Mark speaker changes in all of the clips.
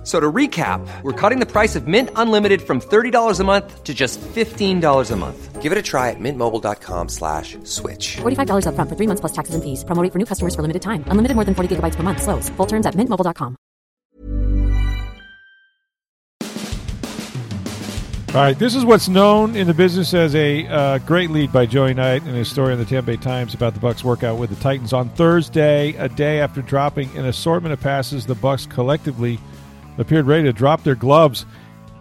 Speaker 1: F- So to recap, we're cutting the price of Mint Unlimited from $30 a month to just $15 a month.
Speaker 2: Give it a try at mintmobile.com slash switch.
Speaker 3: $45 upfront for three months plus taxes and fees. Promo rate for new customers for limited time. Unlimited more than 40 gigabytes per month. Slows. Full terms at mintmobile.com.
Speaker 4: All right, this is what's known in the business as a uh, great lead by Joey Knight in his story in the Tampa Bay Times about the Bucks workout with the Titans on Thursday, a day after dropping an assortment of passes. The Bucks collectively appeared ready to drop their gloves.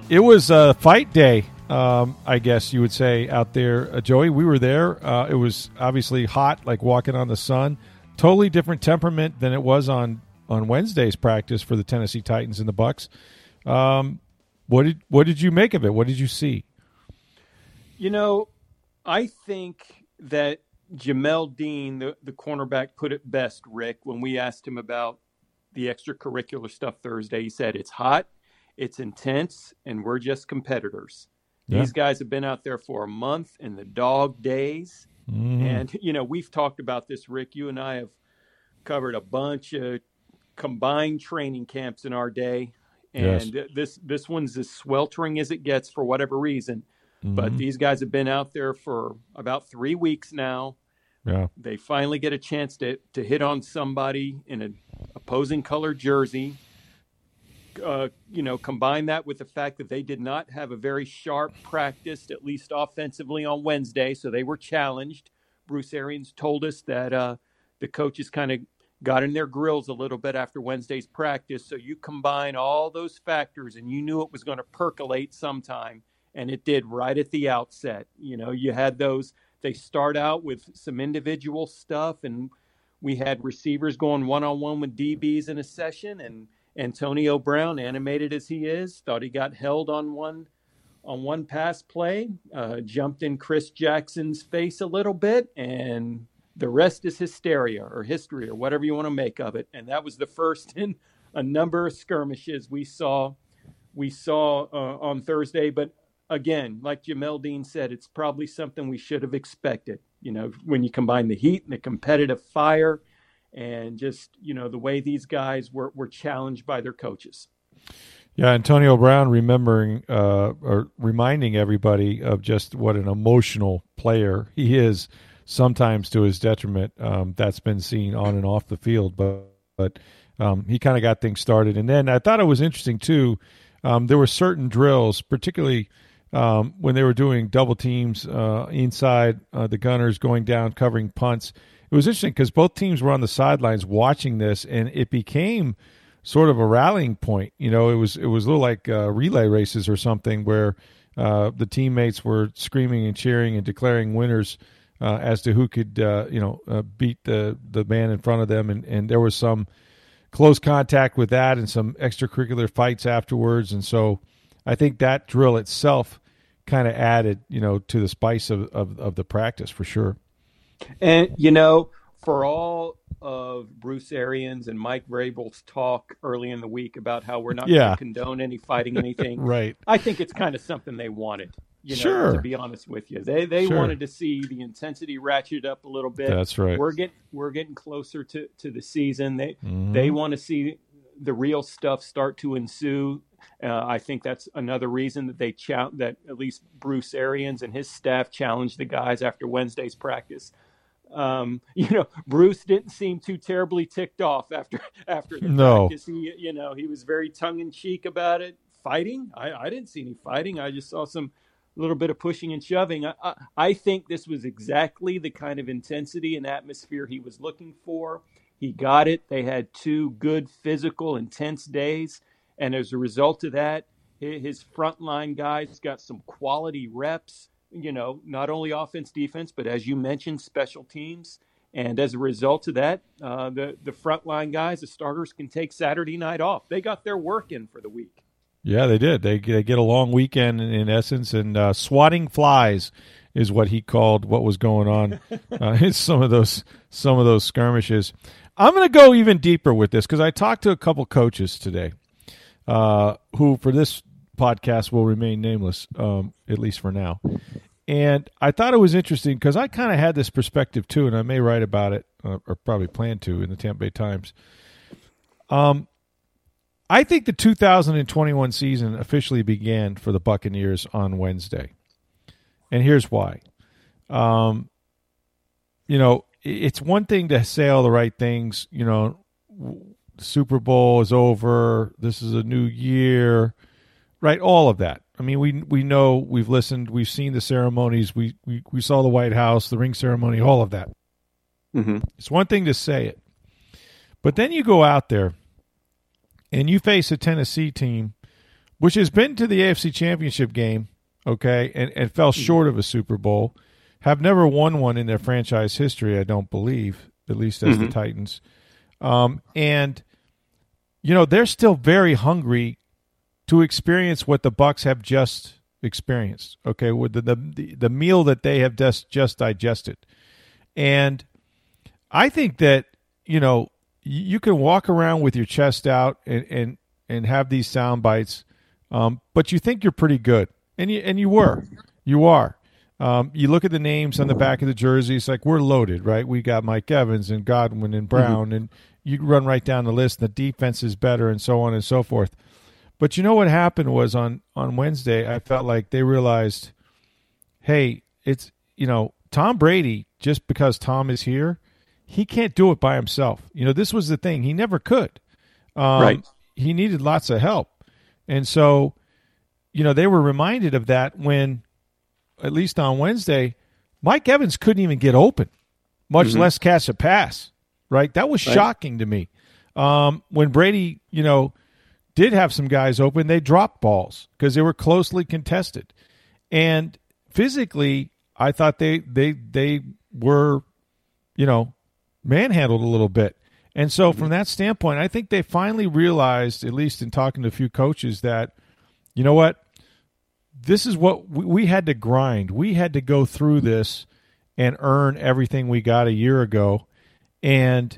Speaker 4: It was a fight day, um, I guess you would say out there, uh, Joey. We were there. Uh, it was obviously hot, like walking on the sun. Totally different temperament than it was on on Wednesday's practice for the Tennessee Titans and the Bucks. Um, what did what did you make of it? What did you see?
Speaker 5: You know, I think that Jamel Dean, the, the cornerback, put it best, Rick, when we asked him about the extracurricular stuff Thursday. He said, It's hot, it's intense, and we're just competitors.
Speaker 4: Yeah.
Speaker 5: These guys have been out there for a month in the dog days.
Speaker 4: Mhm.
Speaker 5: And, you know, we've talked about this, Rick. You and I have covered a bunch of combined training camps in our day.
Speaker 4: Yes.
Speaker 5: And this this one's as sweltering as it gets for whatever reason. But
Speaker 4: Mhm.
Speaker 5: these guys have been out there for about three weeks now.
Speaker 4: Yeah,
Speaker 5: They finally get a chance to, to hit on somebody in an opposing color jersey. Uh, you know, combine that with the fact that they did not have a very sharp practice, at least offensively, on Wednesday, so they were challenged. Bruce Arians told us that uh, the coaches kind of got in their grills a little bit after Wednesday's practice. So you combine all those factors, and you knew it was going to percolate sometime, and it did right at the outset. You know, you had those. They start out with some individual stuff, and we had receivers going one on one with DBs in a session, and Antonio Brown, animated as he is, thought he got held on one on one pass play, uh, jumped in Chris Jackson's face a little bit, and the rest is hysteria or history or whatever you want to make of it. And that was the first in a number of skirmishes we saw we saw uh, on Thursday. But again, like Jamel Dean said, it's probably something we should have expected. You know, when you combine the heat and the competitive fire, and just you know the way these guys were were challenged by their coaches.
Speaker 4: yeah. Antonio Brown remembering uh, or reminding everybody of just what an emotional player he is. Sometimes to his detriment, um, that's been seen on and off the field. But but um, he kind of got things started, and then I thought it was interesting too. Um, there were certain drills, particularly um, when they were doing double teams uh, inside uh, the gunners going down covering punts. It was interesting because both teams were on the sidelines watching this, and it became sort of a rallying point. You know, it was it was a little like uh, relay races or something where uh, the teammates were screaming and cheering and declaring winners uh, as to who could uh, you know beat the the man in front of them, and and there was some close contact with that and some extracurricular fights afterwards, and so I think that drill itself kind of added you know to the spice of, of, of the practice for sure.
Speaker 5: And you know, for all of Bruce Arians and Mike Vrabel's talk early in the week about how we're not
Speaker 4: Yeah.
Speaker 5: going to condone any fighting anything,
Speaker 4: Right.
Speaker 5: I think it's kind of something they wanted. You know,
Speaker 4: Sure.
Speaker 5: to be honest with you, they they
Speaker 4: Sure.
Speaker 5: wanted to see the intensity ratcheted up a little bit.
Speaker 4: That's right.
Speaker 5: We're getting we're getting closer to to the season. They
Speaker 4: Mhm.
Speaker 5: they want to see the real stuff start to ensue. Uh, I think that's another reason that they that at least Bruce Arians and his staff challenged the guys after Wednesday's practice. Um, you know, Bruce didn't seem too terribly ticked off after after the
Speaker 4: No.
Speaker 5: practice. He, you know, he was very tongue in cheek about it. Fighting, I, I didn't see any fighting. I just saw some little bit of pushing and shoving. I, I, I think this was exactly the kind of intensity and atmosphere he was looking for. He got it. They had two good physical, intense days, and as a result of that, hi- his frontline guys got some quality reps. You know, not only offense, defense, but as you mentioned, special teams. And as a result of that, uh, the the frontline guys, the starters, can take Saturday night off. They got their work in for the week.
Speaker 4: Yeah, they did. They, they get a long weekend in, in essence, and uh, swatting flies is what he called what was going on uh, in some of those some of those skirmishes. I'm going to go even deeper with this because I talked to a couple coaches today, uh, who for this podcast will remain nameless, um, at least for now. And I thought it was interesting because I kind of had this perspective too, and I may write about it uh, or probably plan to in the Tampa Bay Times. Um, I think the 2021 season officially began for the Buccaneers on Wednesday, and here's why. Um, you know, it's one thing to say all the right things. You know, Super Bowl is over. This is a new year, right? All of that. I mean, we we know we've listened, we've seen the ceremonies, we we, we saw the White House, the ring ceremony, all of that.
Speaker 5: Mm-hmm.
Speaker 4: It's one thing to say it, but then you go out there and you face a Tennessee team, which has been to the AFC Championship game, okay, and, and fell short of a Super Bowl, have never won one in their franchise history, I don't believe, at least as
Speaker 5: Mm-hmm.
Speaker 4: the Titans. Um, and you know they're still very hungry to experience what the Bucks have just experienced. Okay, with the the, the meal that they have just just digested, and I think that you know you can walk around with your chest out and and and have these sound bites, um, but you think you're pretty good, and you and you were, you are. Um, you look at the names on the back of the jerseys, like we're loaded, right? We got Mike Evans and Godwin and Brown, and you run right down the list. The defense is better, and so on and so forth. But you know what happened was on on Wednesday, I felt like they realized, hey, it's you know Tom Brady. Just because Tom is here, he can't do it by himself. You know, this was the thing; he never could. Um,
Speaker 5: Right.
Speaker 4: He needed lots of help, and so you know they were reminded of that when, at least on Wednesday, Mike Evans couldn't even get open, much less catch a pass. Right, that was
Speaker 5: Right.
Speaker 4: shocking to me. Um, when Brady, you know, did have some guys open, they dropped balls because they were closely contested. And physically, I thought they they they were, you know, manhandled a little bit. And so from that standpoint, I think they finally realized, at least in talking to a few coaches, that you know what, this is what we, we had to grind. We had to go through this and earn everything we got a year ago. And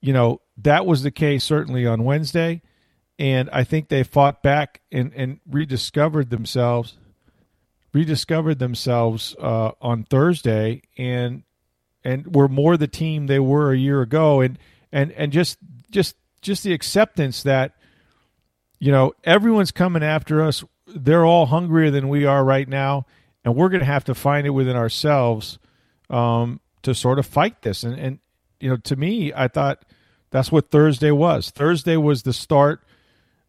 Speaker 4: you know that was the case certainly on Wednesday, and I think they fought back and, and rediscovered themselves, rediscovered themselves uh, on Thursday, and and were more the team they were a year ago, and and and just just just the acceptance that you know everyone's coming after us. They're all hungrier than we are right now, and we're going to have to find it within ourselves um, to sort of fight this. And and you know, to me, I thought that's what Thursday was. Thursday was the start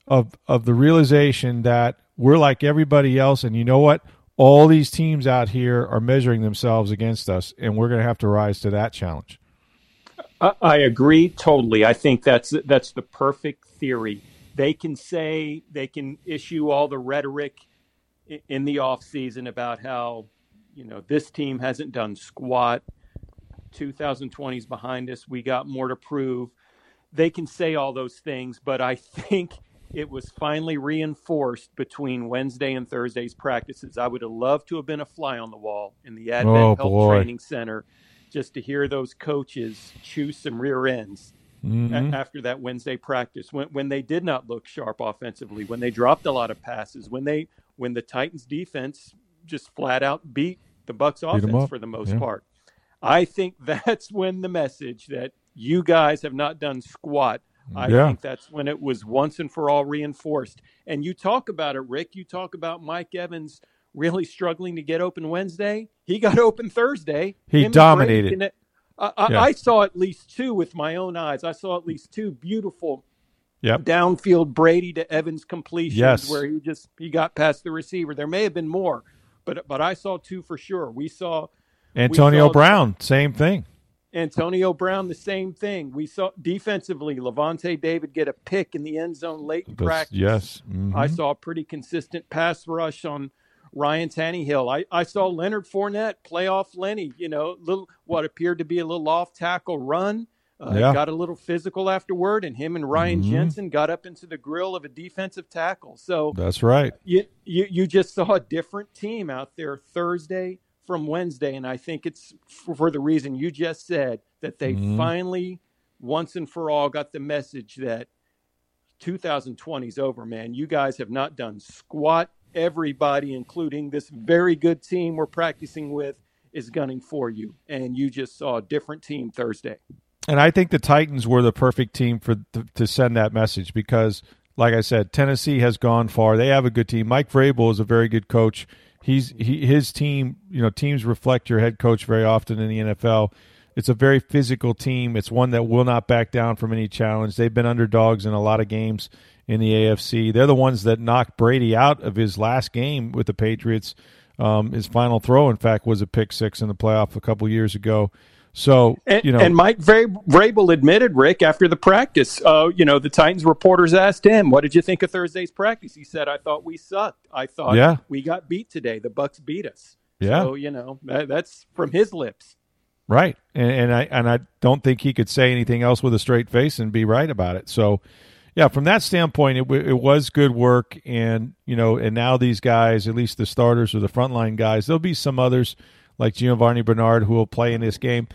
Speaker 4: of of the realization that we're like everybody else, and you know what? All these teams out here are measuring themselves against us, and we're going to have to rise to that challenge.
Speaker 5: I, agree totally. I think that's that's the perfect theory. They can say they can issue all the rhetoric in the off season about how you know this team hasn't done squat. 2020 is behind us. We got more to prove. They can say all those things, but I think it was finally reinforced between Wednesday and Thursday's practices. I would have loved to have been a fly on the wall in the Advent
Speaker 4: Oh,
Speaker 5: Health
Speaker 4: boy.
Speaker 5: Training Center just to hear those coaches chew some rear ends a-
Speaker 4: Mhm.
Speaker 5: after that Wednesday practice when when they did not look sharp offensively, when they dropped a lot of passes, when they when the Titans defense just flat out beat the Bucks
Speaker 4: Beat
Speaker 5: offense for the most
Speaker 4: Yeah.
Speaker 5: part. I think that's when the message that you guys have not done squat. I
Speaker 4: Yeah.
Speaker 5: think that's when it was once and for all reinforced. And you talk about it, Rick. You talk about Mike Evans really struggling to get open Wednesday. He got open Thursday.
Speaker 4: He
Speaker 5: Him
Speaker 4: dominated.
Speaker 5: Brady I, I,
Speaker 4: Yeah.
Speaker 5: I saw at least two with my own eyes. I saw at least two beautiful
Speaker 4: Yep.
Speaker 5: downfield Brady to Evans completions
Speaker 4: Yes.
Speaker 5: where he just he got past the receiver. There may have been more, but but I saw two for sure. We saw
Speaker 4: Antonio Brown, same thing.
Speaker 5: Antonio Brown the same thing. We saw defensively Lavonte David get a pick in the end zone late in practice.
Speaker 4: yes. Mhm.
Speaker 5: I saw a pretty consistent pass rush on Ryan Tannehill. I, I saw Leonard Fournette play off Lenny. You know, little what appeared to be a little off tackle run. Uh,
Speaker 4: Yeah.
Speaker 5: Got a little physical afterward, and him and Ryan
Speaker 4: Mhm.
Speaker 5: Jensen got up into the grill of a defensive tackle. So
Speaker 4: That's right.
Speaker 5: you, you you just saw a different team out there Thursday from Wednesday, and I think it's for, the reason you just said that they
Speaker 4: Mhm.
Speaker 5: finally once and for all got the message that 2020 is over, man. You guys have not done squat. Everybody, including this very good team we're practicing with, is gunning for you. And you just saw a different team Thursday.
Speaker 4: And I think the Titans were the perfect team for to send that message because, like I said, Tennessee has gone far. They have a good team. Mike Vrabel is a very good coach. He's he, his team. You know, teams reflect your head coach very often in the NFL. It's a very physical team. It's one that will not back down from any challenge. They've been underdogs in a lot of games in the AFC. They're the ones that knocked Brady out of his last game with the Patriots. Um, his final throw, in fact, was a pick six in the playoff a couple years ago. So
Speaker 5: and,
Speaker 4: you know,
Speaker 5: and Mike Vrabel admitted, Rick, after the practice, uh, you know, the Titans reporters asked him, "What did you think of Thursday's practice?" He said, "I thought we sucked. I thought
Speaker 4: yeah.
Speaker 5: we got beat today. The Bucks beat us."
Speaker 4: Yeah,
Speaker 5: so you know that, that's from his lips.
Speaker 4: Right, and, and I and I don't think he could say anything else with a straight face and be right about it. So, yeah, from that standpoint, it, it was good work, and you know, and now these guys, at least the starters or the frontline guys, there'll be some others like Giovani Bernard who will play in this game.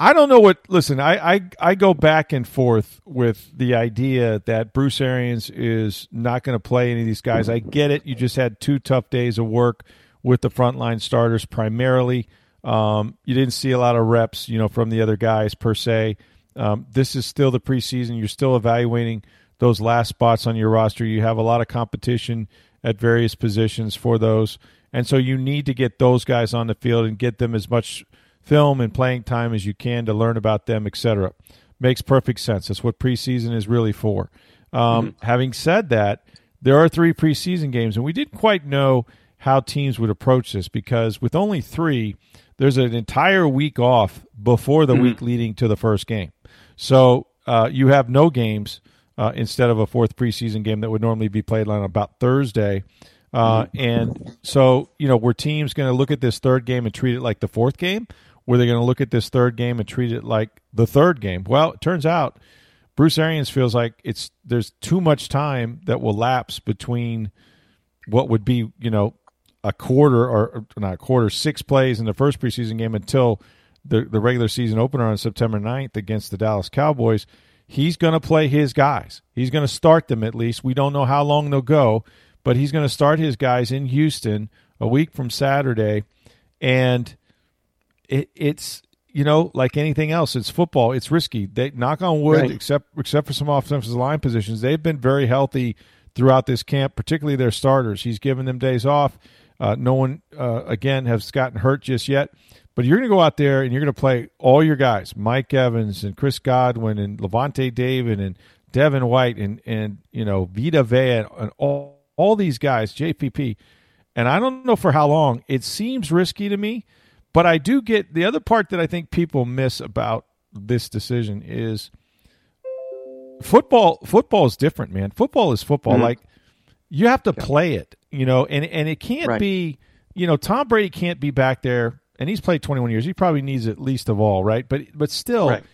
Speaker 4: I don't know what. Listen, I, I I go back and forth with the idea that Bruce Arians is not going to play any of these guys. I get it. You just had two tough days of work with the frontline starters primarily. Um, you didn't see a lot of reps, you know, from the other guys per se. Um, this is still the preseason. You're still evaluating those last spots on your roster. You have a lot of competition at various positions for those, and so you need to get those guys on the field and get them as much film and playing time as you can to learn about them, etc. Makes perfect sense. That's what preseason is really for. Um, mm-hmm. Having said that, there are three preseason games, and we didn't quite know how teams would approach this because with only three, there's an entire week off before the mm-hmm. week leading to the first game. So uh, you have no games uh, instead of a fourth preseason game that would normally be played on about Thursday. Uh, and so, you know, were teams going to look at this third game and treat it like the fourth game, were they going to look at this third game and treat it like the third game? Well, it turns out Bruce Arians feels like it's there's too much time that will lapse between what would be you know a quarter or not a quarter six plays in the first preseason game until the the regular season opener on September 9th against the Dallas Cowboys. He's going to play his guys. He's going to start them at least. We don't know how long they'll go, but he's going to start his guys in Houston a week from Saturday and it, it's you know like anything else it's football it's risky. They knock on wood right. except except for some offensive line positions they've been very healthy throughout this camp particularly their starters. He's given them days off. Uh, no one uh, again has gotten hurt just yet. But you're going to go out there and you're going to play all your guys mike evans and chris godwin and lavonte david and devin white and and you know vita vea and all all these guys jpp and i don't know for how long it seems risky to me but I do get the other part that I think people miss about this decision is football football is different, man. Football is football. Mm-hmm. Like you have to play it, you know, and and it can't right. be, you know, Tom Brady can't be back there and he's played 21 years. He probably needs it least of all, right? But but still right.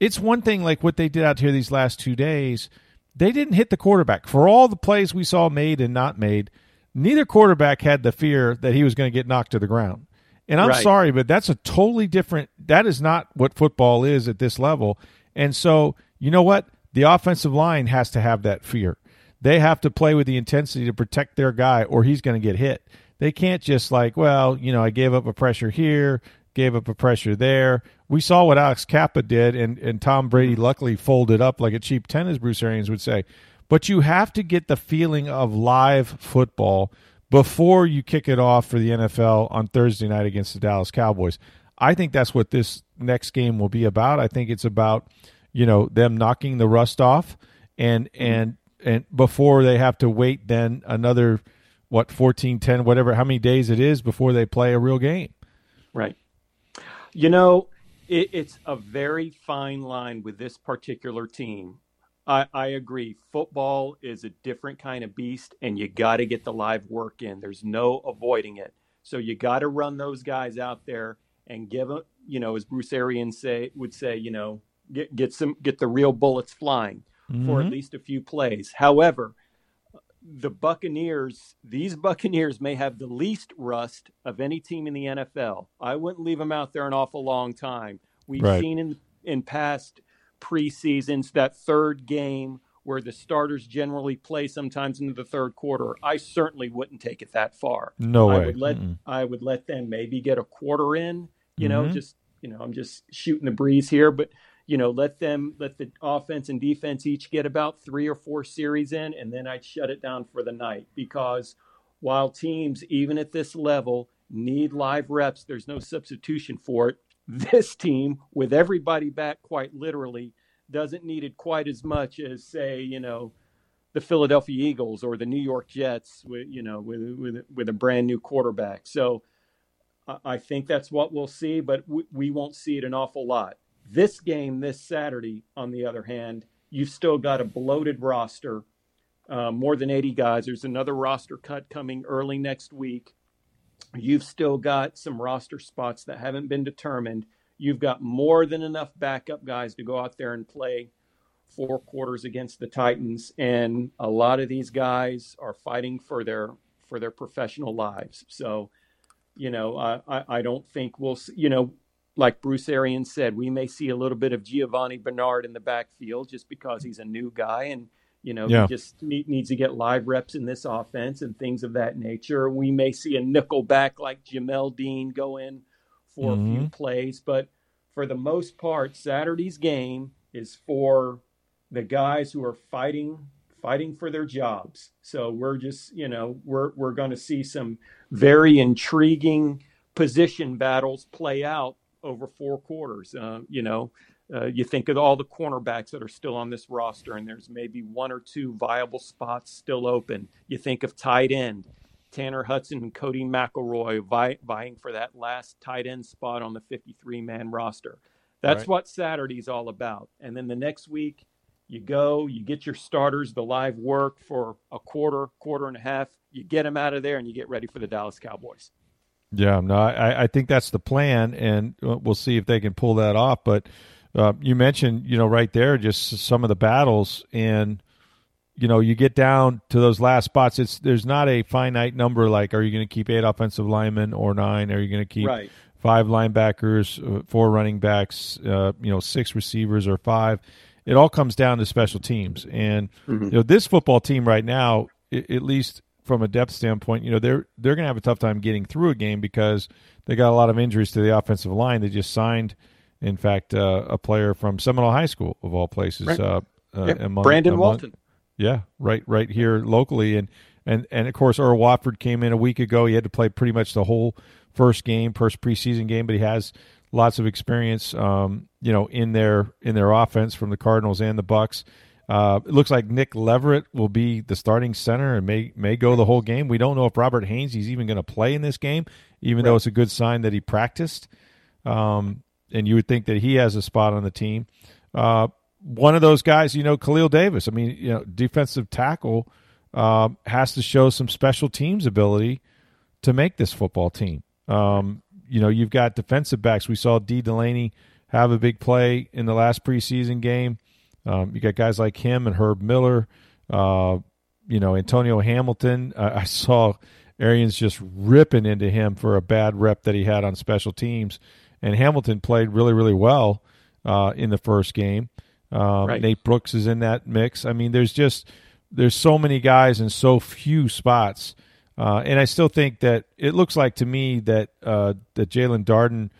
Speaker 4: it's one thing like what they did out here these last 2 days. They didn't hit the quarterback. For all the plays we saw made and not made, neither quarterback had the fear that he was going to get knocked to the ground. And I'm right. sorry, but that's a totally different. That is not what football is at this level. And so, you know what? The offensive line has to have that fear. They have to play with the intensity to protect their guy, or he's going to get hit. They can't just like, well, you know, I gave up a pressure here, gave up a pressure there. We saw what Alex Cappa did, and, and Tom Brady luckily folded up like a cheap tennis, Bruce Arians would say. But you have to get the feeling of live football before you kick it off for the NFL on Thursday night against the Dallas Cowboys. I think that's what this next game will be about. I think it's about you know them knocking the rust off and and and before they have to wait then another what 14 10 whatever how many days it is before they play a real game
Speaker 5: right you know it, it's a very fine line with this particular team I, I agree. Football is a different kind of beast, and you got to get the live work in. There's no avoiding it. So you got to run those guys out there and give them, you know, as Bruce Arians say would say, you know, get get some get the real bullets flying mm-hmm. for at mm-hmm. least a few plays. However, the Buccaneers, these Buccaneers may have the least rust of any team in the NFL. I wouldn't leave them out there an awful long time. We've right. seen in in past preseasons, that third game where the starters generally play sometimes into the third quarter, I certainly wouldn't take it that far.
Speaker 4: No
Speaker 5: I
Speaker 4: way.
Speaker 5: would let
Speaker 4: Mm-mm.
Speaker 5: I would let them maybe get a quarter in. You know,
Speaker 4: Mhm.
Speaker 5: just you know, I'm just shooting the breeze here, but you know, let them let the offense and defense each get about three or four series in, and then I'd shut it down for the night because while teams even at this level need live reps, there's no substitution for it. This team, with everybody back, quite literally, doesn't need it quite as much as say, you know, the Philadelphia Eagles or the New York Jets with you know with with, with a brand new quarterback. So I- think that's what we'll see, but we, we won't see it an awful lot. This game this Saturday, on the other hand, you've still got a bloated roster, uh, more than 80 guys. There's another roster cut coming early next week. You've still got some roster spots that haven't been determined. You've got more than enough backup guys to go out there and play four quarters against the Titans, and a lot of these guys are fighting for their for their professional lives. So, you know, I I, I don't think we'll see, you know, like Bruce Arians said, we may see a little bit of Giovani Bernard in the backfield just because he's a new guy and you know
Speaker 4: Yeah.
Speaker 5: he just need, needs to get live reps in this offense and things of that nature. We may see a nickel back like Jamel Dean go in for a few mm-hmm. plays, but for the most part, Saturday's game is for the guys who are fighting fighting for their jobs. So we're just, you know, we're we're going to see some very intriguing position battles play out over four quarters. Uh, you know, uh, you think of all the cornerbacks that are still on this roster, and there's maybe one or two viable spots still open. You think of tight end, Tanner Hudson and Codey McElroy vie, vying for that last tight end spot on the 53 man roster. That's
Speaker 4: Right.
Speaker 5: what Saturday's all about. And then the next week, you go, you get your starters, the live work for a quarter, quarter and a half. You get them out of there, and you get ready for the Dallas Cowboys.
Speaker 4: Yeah, no, I, I think that's the plan, and uh, we'll see if they can pull that off. But uh, you mentioned, you know, right there, just some of the battles, and you know, you get down to those last spots. It's there's not a finite number. Like, are you going to keep eight offensive linemen or nine? Are you going to keep
Speaker 5: Right.
Speaker 4: five linebackers, uh, four running backs, uh, you know, six receivers or five? It all comes down to special teams, and you know, this football team right now, at least from a depth standpoint, you know, they're they're going to have a tough time getting through a game because they got a lot of injuries to the offensive line. They just signed, in fact, uh, a player from Seminole High School of all places,
Speaker 5: Right.
Speaker 4: uh, uh,
Speaker 5: Yeah,
Speaker 4: among-
Speaker 5: Brandon
Speaker 4: among-
Speaker 5: Walton.
Speaker 4: yeah, right, right here locally, and and and of course, Earl Watford came in a week ago. He had to play pretty much the whole first game, first preseason game, but he has lots of experience, um, you know, in their in their offense from the Cardinals and the Bucks. Uh, it looks like Nick Leverett will be the starting center and may may go the whole game. We don't know if Robert Hainsey is even going to play in this game, even though it's a good sign that he practiced. Um, and you would think that he has a spot on the team. Uh, one of those guys, you know, Khalil Davis. I mean, you know, defensive tackle um, has to show some special teams ability to make this football team. Um, you know, you've got defensive backs. We saw Dee Delaney have a big play in the last preseason game. Um, you got guys like him and Herb Miller. Uh, you know, Antonio Hamilton. Uh, I saw Arians just ripping into him for a bad rep that he had on special teams, and Hamilton played really, really well uh, in the first game. Um,
Speaker 5: Right.
Speaker 4: Nate Brooks is in that mix. I mean, there's just there's so many guys in so few spots, uh, and I still think that it looks like to me that uh, that Jaelon Darden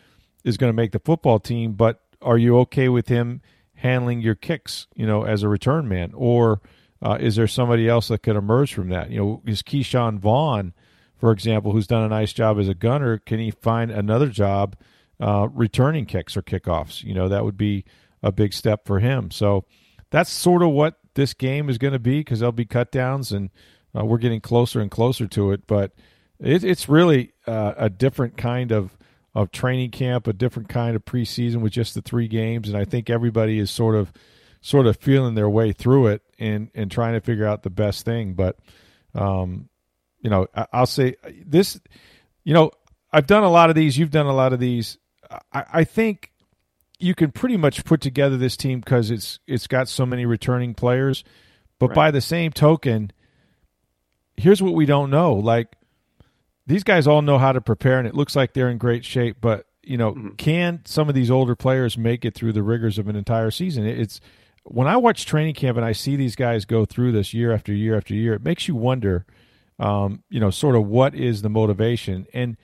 Speaker 4: is going to make the football team. But are you okay with him handling your kicks, you know, as a return man, or uh, is there somebody else that could emerge from that? You know, is Ke'Shawn Vaughn, for example, who's done a nice job as a gunner, can he find another job uh, returning kicks or kickoffs? You know, that would be a big step for him. So that's sort of what this game is going to be because there'll be cut downs and uh, we're getting closer and closer to it. But it, it's really uh, a different kind of of training camp, a different kind of preseason with just the three games, and I think everybody is sort of sort of feeling their way through it and and trying to figure out the best thing. But um, you know, I, I'll say this. You know, I've done a lot of these. You've done a lot of these. I, I think you can pretty much put together this team because it's it's got so many returning players. But
Speaker 5: Right.
Speaker 4: by the same token, here's what we don't know. Like these guys all know how to prepare, and it looks like they're in great shape. But you know, mm-hmm. can some of these older players make it through the rigors of an entire season? It's when I watch training camp and I see these guys go through this year after year after year, it makes you wonder, um, you know, sort of what is the motivation. And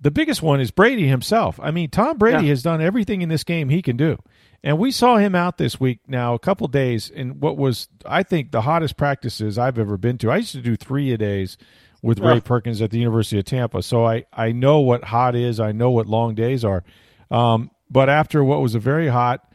Speaker 4: the biggest one is Brady himself. I mean, Tom Brady yeah. has done everything in this game he can do. And we saw him out this week now a couple days in what was, I think, the hottest practices I've ever been to. I used to do three a days with Ray Perkins at the University of Tampa. So I, I know what hot is. I know what long days are. Um, but after what was a very hot,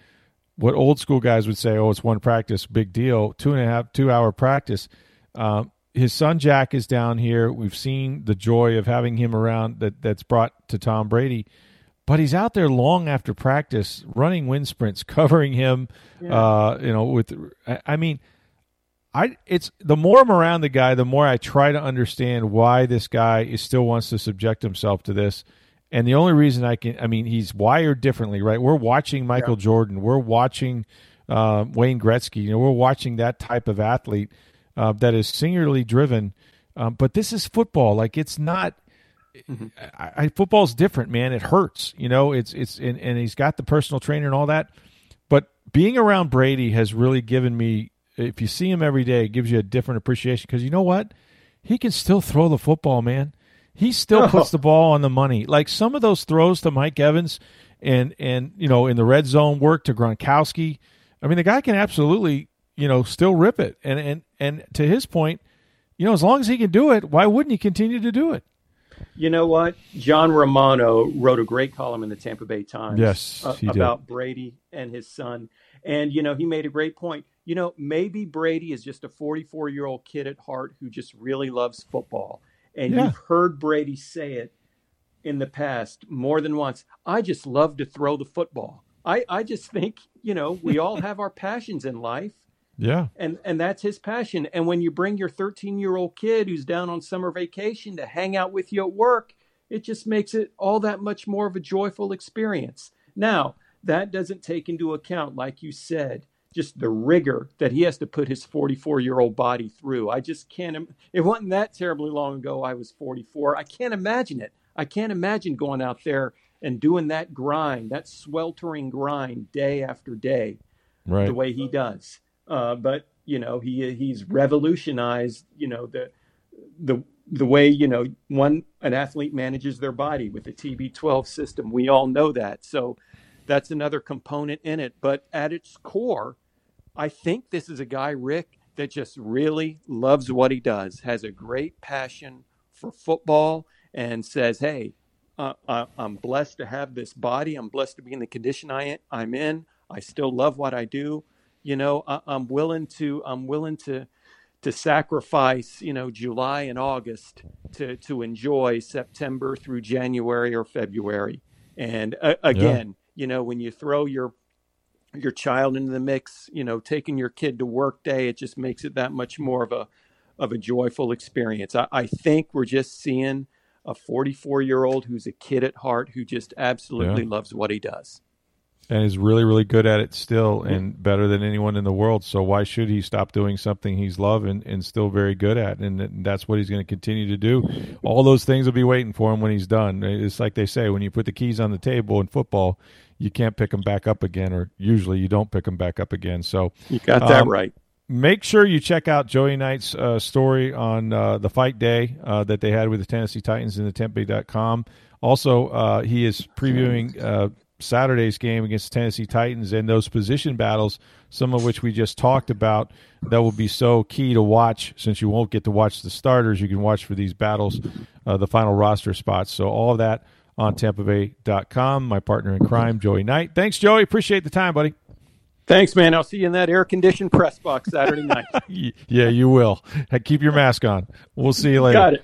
Speaker 4: what old school guys would say, oh, it's one practice, big deal, two and a half, two hour practice. Um, his son Jack is down here. We've seen the joy of having him around that that's brought to Tom Brady, but he's out there long after practice, running wind sprints, covering him. Yeah. Uh, you know, with I, I mean, I it's the more I'm around the guy, the more I try to understand why this guy is still wants to subject himself to this. And the only reason I can, I mean, he's wired differently, right? We're watching Michael yeah. Jordan, we're watching uh, Wayne Gretzky, you know, we're watching that type of athlete uh, that is singularly driven. Um, but this is football. Like it's not. Mm-hmm. I, I, football's different, man. It hurts, you know. It's it's and, and he's got the personal trainer and all that. But being around Brady has really given me. If you see him every day, it gives you a different appreciation because you know what, he can still throw the football, man. He still oh. puts the ball on the money. Like some of those throws to Mike Evans, and and you know in the red zone work to Gronkowski. I mean, the guy can absolutely you know, still rip it. And and and to his point, you know, as long as he can do it, why wouldn't he continue to do it?
Speaker 5: You know what? John Romano wrote a great column in the Tampa Bay Times
Speaker 4: yes,
Speaker 5: uh, about Brady and his son. And, you know, he made a great point. You know, maybe Brady is just a 44 year old kid at heart who just really loves football. And yeah. you've heard Brady say it in the past more than once. I just love to throw the football. I, I just think, you know, we all have our passions in life.
Speaker 4: Yeah.
Speaker 5: And and that's his passion. And when you bring your 13-year-old kid who's down on summer vacation to hang out with you at work, it just makes it all that much more of a joyful experience. Now, that doesn't take into account like you said, just the rigor that he has to put his 44-year-old body through. I just can't it wasn't that terribly long ago I was 44. I can't imagine it. I can't imagine going out there and doing that grind, that sweltering grind day after day, right. the way he does. Uh, but you know, he he's revolutionized you know the the the way you know one an athlete manages their body with the TB12 system. We all know that. So that's another component in it. But at its core, I think this is a guy, Rick, that just really loves what he does, has a great passion for football, and says, "Hey, uh, I, I'm blessed to have this body. I'm blessed to be in the condition I, I'm in. I still love what I do you know I, i'm willing to i'm willing to to sacrifice you know july and august to to enjoy september through january or february and uh, again yeah. you know when you throw your your child into the mix you know taking your kid to work day it just makes it that much more of a of a joyful experience i, I think we're just seeing a 44 year old who's a kid at heart who just absolutely yeah. loves what he does
Speaker 4: and is really really good at it still and better than anyone in the world. So why should he stop doing something he's loved and, and still very good at? And that's what he's going to continue to do. All those things will be waiting for him when he's done. It's like they say when you put the keys on the table in football you can't pick them back up again or usually you don't pick them back up again. So
Speaker 5: you got that um, right.
Speaker 4: make sure you check out Joey Knight's uh, story on uh, the fight day uh, that they had with the Tennessee Titans in the Tempe.com. Also, uh, he is previewing uh, Saturday's game against Tennessee Titans and those position battles, some of which we just talked about, that will be so key to watch since you won't get to watch the starters. You can watch for these battles, uh, the final roster spots. So all of that on TampaBay.com. My partner in crime, Joey Knight. Thanks, Joey. Appreciate the time, buddy.
Speaker 5: Thanks, man. I'll see you in that air conditioned press box Saturday night.
Speaker 4: yeah, you will. Keep your mask on. We'll see you later.
Speaker 5: Got it.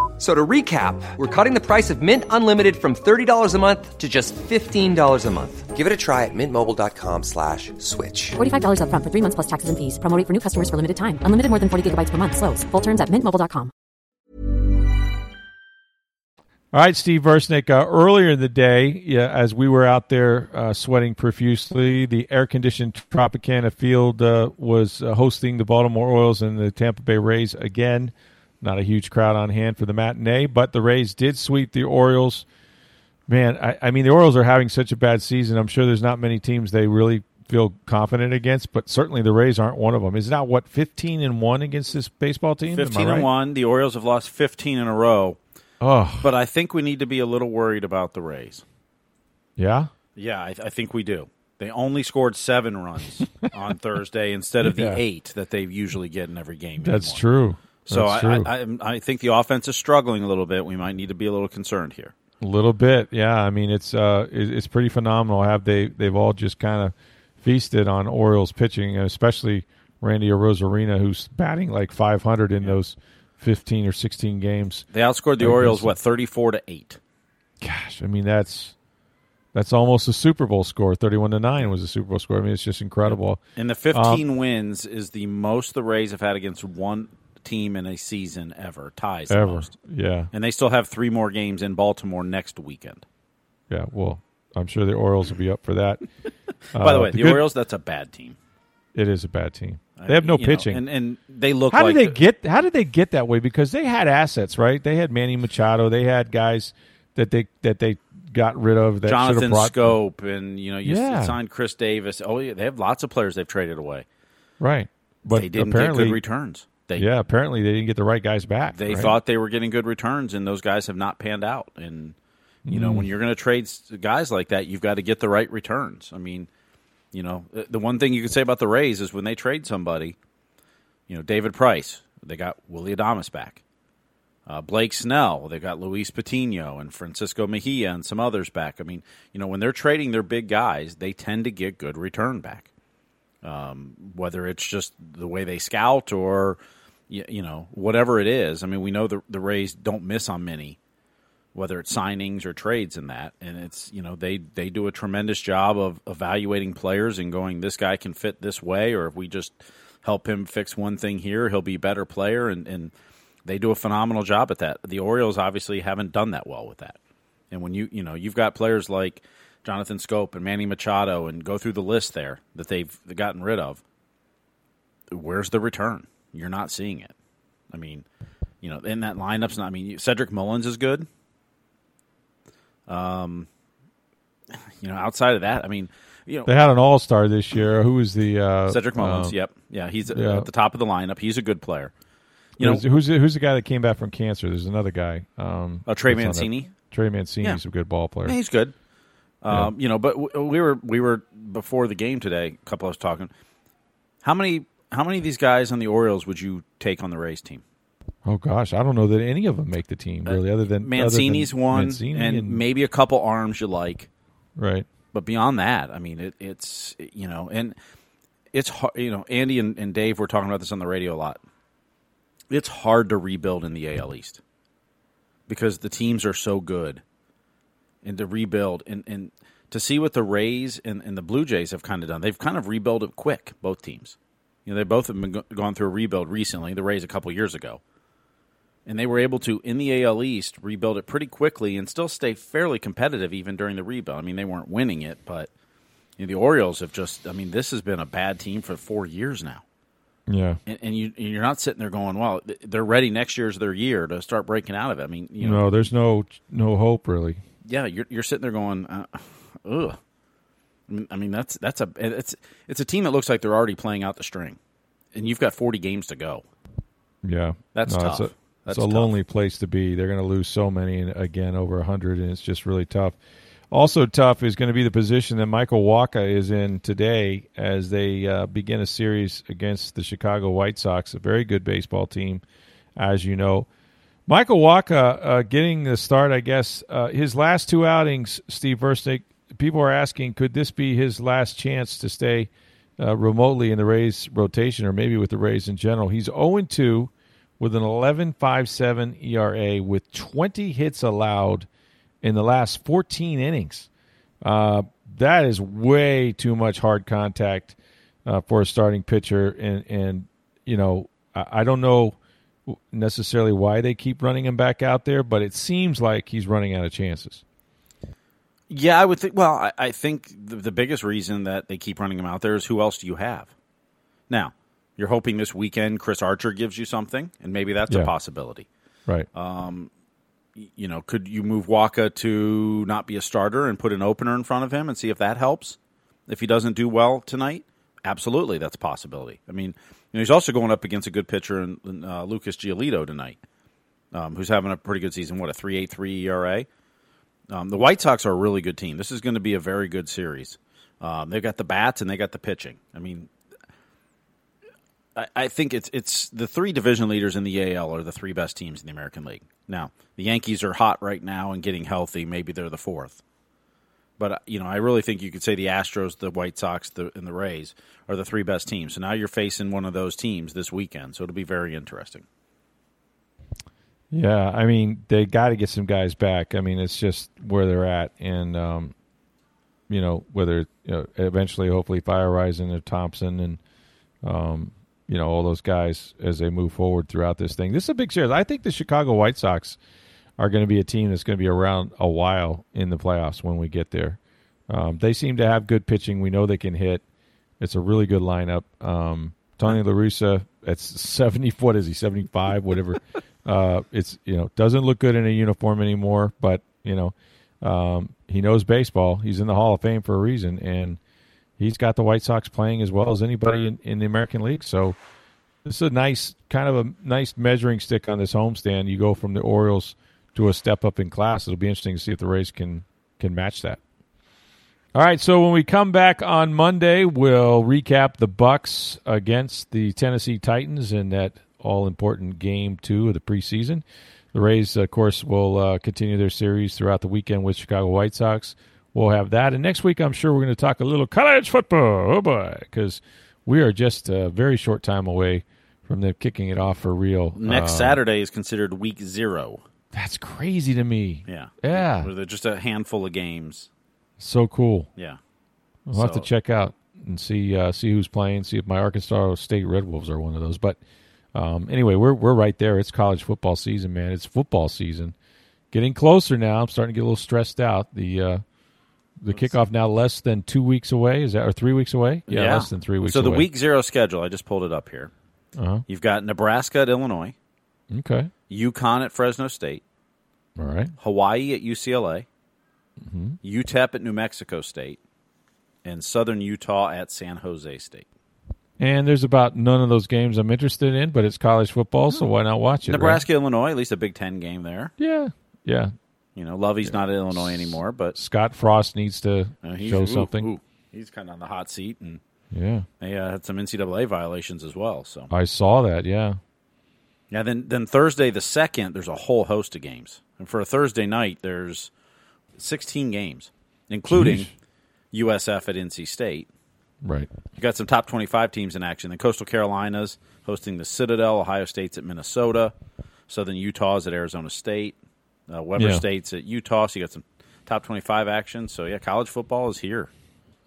Speaker 1: So to recap, we're cutting the price of Mint Unlimited from $30 a month to just $15 a month.
Speaker 2: Give it a try at mintmobile.com slash switch.
Speaker 3: $45 up front for three months plus taxes and fees. Promoting for new customers for limited time. Unlimited more than 40 gigabytes per month. Slows. Full terms at mintmobile.com.
Speaker 4: All right, Steve Versnick. Uh, earlier in the day, yeah, as we were out there uh, sweating profusely, the air-conditioned Tropicana Field uh, was uh, hosting the Baltimore Orioles and the Tampa Bay Rays again. Not a huge crowd on hand for the matinee, but the Rays did sweep the Orioles. Man, I, I mean, the Orioles are having such a bad season. I'm sure there's not many teams they really feel confident against, but certainly the Rays aren't one of them. Is that what 15 and one against this baseball team?
Speaker 6: 15
Speaker 4: right?
Speaker 6: and 1. The Orioles have lost 15 in a row.
Speaker 4: Oh,
Speaker 6: But I think we need to be a little worried about the Rays.
Speaker 4: yeah.
Speaker 6: Yeah, I, I think we do. They only scored seven runs on Thursday instead of the
Speaker 4: Yeah.
Speaker 6: eight that they usually get in every game.
Speaker 4: That's
Speaker 6: anymore.
Speaker 4: true.
Speaker 6: So I. I, I, think the offense is struggling a little bit. We might need to be a little concerned here.
Speaker 4: A little bit, yeah. I mean, it's uh, it's pretty phenomenal. Have they? They've all just kind of feasted on Orioles pitching, especially Randy Arozarena, who's batting like 500 in those 15 or 16 games.
Speaker 6: They outscored the Orioles what thirty four to eight.
Speaker 4: Gosh, I mean that's that's almost a Super Bowl score. 31 to nine was a Super Bowl score. I mean, it's just incredible.
Speaker 6: And the fifteen wins is the most the Rays have had against one team in a season ever. Ties the
Speaker 4: Ever,
Speaker 6: most.
Speaker 4: yeah,
Speaker 6: And they still have three more games in Baltimore next weekend.
Speaker 4: yeah. Well, I'm sure the Orioles will be up for that.
Speaker 6: By the
Speaker 4: Uh,
Speaker 6: way, the,
Speaker 4: good-
Speaker 6: Orioles that's a bad team.
Speaker 4: It is a bad team. They have no
Speaker 6: You know,
Speaker 4: pitching.
Speaker 6: and and they look
Speaker 4: How
Speaker 6: like
Speaker 4: did they
Speaker 6: the-
Speaker 4: get? How did they get that way? Because they had assets, right? They had Manny Machado. They had guys that they that they got rid of. That
Speaker 6: Jonathan
Speaker 4: brought,
Speaker 6: Schoop and you know you
Speaker 4: Yeah.
Speaker 6: signed Chris Davis. Oh yeah, they have lots of players they've traded away.
Speaker 4: right? But
Speaker 6: they didn't get
Speaker 4: apparently,
Speaker 6: good returns. They
Speaker 4: yeah, apparently they didn't get the right guys back.
Speaker 6: they
Speaker 4: right?
Speaker 6: thought they were getting good returns, and those guys have not panned out. And you
Speaker 4: Mm.
Speaker 6: know when you're going to trade guys like that, you've got to get the right returns. I mean, you know the- the one thing you can say about the Rays is when they trade somebody, you know David Price, they got Willy Adames back. Uh, Blake Snell, they got Luis Patino and Francisco Mejia and some others back. I mean, you know, when they're trading their big guys, they tend to get good return back. Um, whether it's just the way they scout or, you, you know, whatever it is. I mean, we know the, the Rays don't miss on many, whether it's signings or trades in that. And it's, you know, they, they do a tremendous job of evaluating players and going, this guy can fit this way, or if we just help him fix one thing here, he'll be a better player. And, and they do a phenomenal job at that. The Orioles obviously haven't done that well with that. And when you you know you've got players like Jonathan Schoop and Manny Machado and go through the list there that they've gotten rid of, where's the return? You're not seeing it. I mean, you know, in that lineup's not. I mean, Cedric Mullins is good. Um, you know, outside of that, I mean, you know,
Speaker 4: They had an All Star this year. Who was the uh,
Speaker 6: Cedric Mullins.
Speaker 4: um,
Speaker 6: yep, yeah, he's
Speaker 4: yeah.
Speaker 6: at the top of the lineup. He's a good player. You
Speaker 4: You
Speaker 6: know,
Speaker 4: who's the, who's the guy that came back from cancer? There's another guy. Um,
Speaker 6: Oh, Trey
Speaker 4: that-
Speaker 6: Mancini?
Speaker 4: Trey Mancini's
Speaker 6: Yeah.
Speaker 4: a good ball player.
Speaker 6: Yeah, he's good. Um, You know, but w- we were we were before the game today. A couple of us talking. How many how many of these guys on the Orioles would you take on the Rays team?
Speaker 4: Oh gosh, I don't know that any of them make the team really, other than
Speaker 6: Uh, Mancini's
Speaker 4: other than
Speaker 6: one,
Speaker 4: Mancini
Speaker 6: and, maybe a couple arms you like,
Speaker 4: right.
Speaker 6: but beyond that, I mean, it, it's you know, and it's hard. You know, Andy and, and Dave were talking about this on the radio a lot. It's hard to rebuild in the AL East because the teams are so good, and to rebuild and, and to see what the Rays and, and the Blue Jays have kind of done. They've kind of rebuilt it quick. Both teams, you know, they both have been go- gone through a rebuild recently. The Rays a couple years ago, and they were able to in the AL East rebuild it pretty quickly and still stay fairly competitive even during the rebuild. I mean, they weren't winning it, but you know, the Orioles have just. I mean, this has been a bad team for four years now
Speaker 4: Yeah.
Speaker 6: and, and you and you're not sitting there going, "Well, they're ready. Next year's their year to start breaking out of it." I mean, you know,
Speaker 4: no, there's no no hope really.
Speaker 6: yeah, you're you're sitting there going, uh, "Ugh." I mean, that's that's a it's it's a team that looks like they're already playing out the string, and you've got 40 games to go.
Speaker 4: Yeah,
Speaker 6: That's
Speaker 4: no,
Speaker 6: tough.
Speaker 4: It's a,
Speaker 6: That's
Speaker 4: it's a
Speaker 6: tough.
Speaker 4: lonely place to be. They're going to lose so many, and again, over hundred, and it's just really tough. Also tough is going to be the position that Michael Wacha is in today as they uh, begin a series against the Chicago White Sox, a very good baseball team, as you know. Michael Wacha uh, getting the start, I guess. Uh, his last two outings, Steve Versnick, people are asking, could this be his last chance to stay uh, remotely in the Rays rotation or maybe with the Rays in general? He's 0 2 with an 11.57 ERA with 20 hits allowed in the last 14 innings. Uh, that is way too much hard contact uh, for a starting pitcher, and and you know I, I don't know necessarily why they keep running him back out there, but it seems like he's running out of chances.
Speaker 6: Yeah, I would think. Well, I, I think the, the biggest reason that they keep running him out there is who else do you have? Now, you're hoping this weekend Chris Archer gives you something, and maybe that's
Speaker 4: Yeah.
Speaker 6: a possibility.
Speaker 4: Right.
Speaker 6: You know, could you move Wacha to not be a starter and put an opener in front of him and see if that helps? If he doesn't do well tonight, absolutely, that's a possibility. I mean, you know, he's also going up against a good pitcher in, in uh, Lucas Giolito tonight, um, who's having a pretty good season. What a three eight three ERA. Um, the White Sox are a really good team. This is going to be a very good series. Um, they've got the bats and they got the pitching. I mean, I, I think it's it's the three division leaders in the AL are the three best teams in the American League. Now, the Yankees are hot right now and getting healthy. Maybe they're the fourth. But you know, I really think you could say the Astros, the White Sox, the, and the Rays are the three best teams. So now you're facing one of those teams this weekend. So it'll be very interesting.
Speaker 4: Yeah, I mean they got to get some guys back. I mean it's just where they're at, and um, you know whether you know, eventually, hopefully, Fire Rising and Thompson and um, you know all those guys as they move forward throughout this thing. This is a big series. I think the Chicago White Sox are going to be a team that's going to be around a while in the playoffs when we get there. Um, they seem to have good pitching. We know they can hit. It's a really good lineup. Um, Tony La Russa, at seventy. What is he? Seventy five, whatever. uh, it's you know doesn't look good in a uniform anymore, but you know um, he knows baseball. He's in the Hall of Fame for a reason, and he's got the White Sox playing as well as anybody in, in the American League. So this is a nice kind of a nice measuring stick on this homestand. You go from the Orioles to a step up in class. It'll be interesting to see if the Rays can can match that. All right, so when we come back on Monday, we'll recap the Bucks against the Tennessee Titans and that all important game two of the preseason. The Rays, of course, will uh, continue their series throughout the weekend with Chicago White Sox. We'll have that, and next week I'm sure we're going to talk a little college football. Oh boy, because we are just a very short time away from them kicking it off for real.
Speaker 6: Next
Speaker 4: Uh,
Speaker 6: Saturday is considered week zero.
Speaker 4: That's crazy to me.
Speaker 6: Yeah,
Speaker 4: Yeah.
Speaker 6: They're just a handful of games.
Speaker 4: So cool.
Speaker 6: Yeah,
Speaker 4: We'll have to check out and see uh, see who's playing. See if my Arkansas State Red Wolves are one of those. But um, anyway, we're we're right there. It's college football season, man. It's football season. Getting closer now. I'm starting to get a little stressed out. The uh, the kickoff now less than two weeks away. Is that or three weeks away? Yeah, less than three weeks.
Speaker 6: So the
Speaker 4: away.
Speaker 6: week zero schedule, I just pulled it up here.
Speaker 4: Uh-huh.
Speaker 6: You've got Nebraska at Illinois,
Speaker 4: Okay.
Speaker 6: UConn at Fresno State,
Speaker 4: All right.
Speaker 6: Hawaii at UCLA,
Speaker 4: Mm-hmm.
Speaker 6: UTEP at New Mexico State, and Southern Utah at San Jose State.
Speaker 4: And there's about none of those games I'm interested in, but it's college football, so why not watch it? right?
Speaker 6: Nebraska, Illinois, at least a Big Ten game there.
Speaker 4: Yeah. Yeah.
Speaker 6: You know, Lovie's not at Illinois anymore, but
Speaker 4: Scott Frost needs to
Speaker 6: uh,
Speaker 4: show
Speaker 6: ooh,
Speaker 4: something.
Speaker 6: ooh, he's kind of on the hot seat, and
Speaker 4: Yeah.
Speaker 6: they uh, had some NCAA violations as well. So
Speaker 4: I saw that. Yeah.
Speaker 6: yeah, then then Thursday the second, there's a whole host of games, and for a Thursday night, there's 16 games, including
Speaker 4: Jeez.
Speaker 6: USF at NC State.
Speaker 4: Right.
Speaker 6: You got some top 25 teams in action. The Coastal Carolinas hosting the Citadel, Ohio State's at Minnesota, Southern Utah's at Arizona State, uh, Weber
Speaker 4: Yeah.
Speaker 6: State's at Utah. So you got some top 25 action. So yeah, college football is here.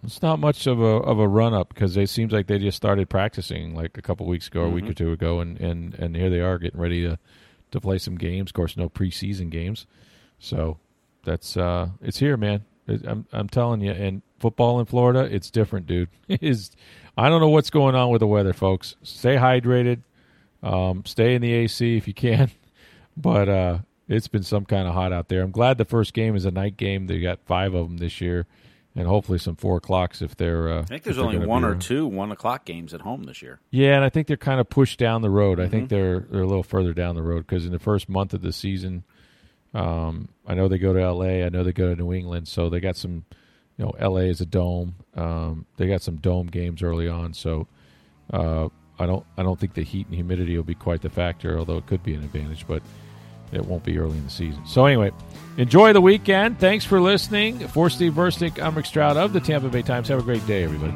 Speaker 4: It's not much of a of a run up because it seems like they just started practicing like a couple weeks ago, a week or two ago, and, and, and here they are getting ready to to play some games. Of course, no preseason games, so that's uh, it's here, man. I'm I'm telling you, and football in Florida, it's different, dude. It is I don't know what's going on with the weather, folks. Stay hydrated, um, stay in the AC if you can, but uh, it's been some kind of hot out there. I'm glad the first game is a night game. They got five of them this year, and hopefully some four o'clocks if they're. Uh,
Speaker 6: I think there's only one or
Speaker 4: around.
Speaker 6: two one o'clock games at home this year.
Speaker 4: Yeah, and I think they're kind of pushed down the road. I
Speaker 6: Mm-hmm.
Speaker 4: think they're they're a little further down the road because in the first month of the season, um, I know they go to L.A. I know they go to New England, so they got some. You know, L.A. is a dome. Um, they got some dome games early on, so uh, I don't I don't think the heat and humidity will be quite the factor, although it could be an advantage, but it won't be early in the season. So anyway, enjoy the weekend. Thanks for listening. For Steve Burstick, I'm Rick Stroud of the Tampa Bay Times. Have a great day, everybody.